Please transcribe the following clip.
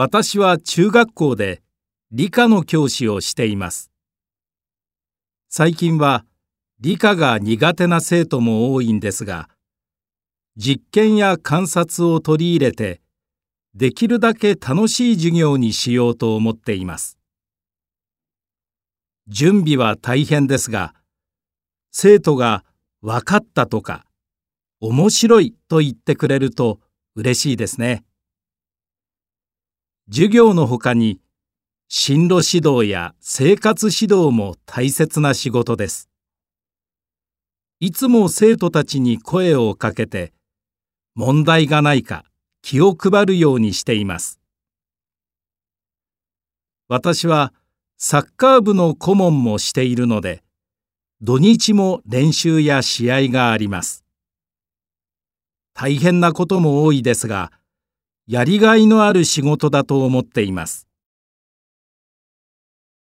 私は中学校で理科の教師をしています。最近は理科が苦手な生徒も多いんですが、実験や観察を取り入れて、できるだけ楽しい授業にしようと思っています。準備は大変ですが、生徒が分かったとか、面白いと言ってくれると嬉しいですね。授業のほかに、進路指導や生活指導も大切な仕事です。いつも生徒たちに声をかけて、問題がないか気を配るようにしています。私はサッカー部の顧問もしているので、土日も練習や試合があります。大変なことも多いですが、やりがいのある仕事だと思っています。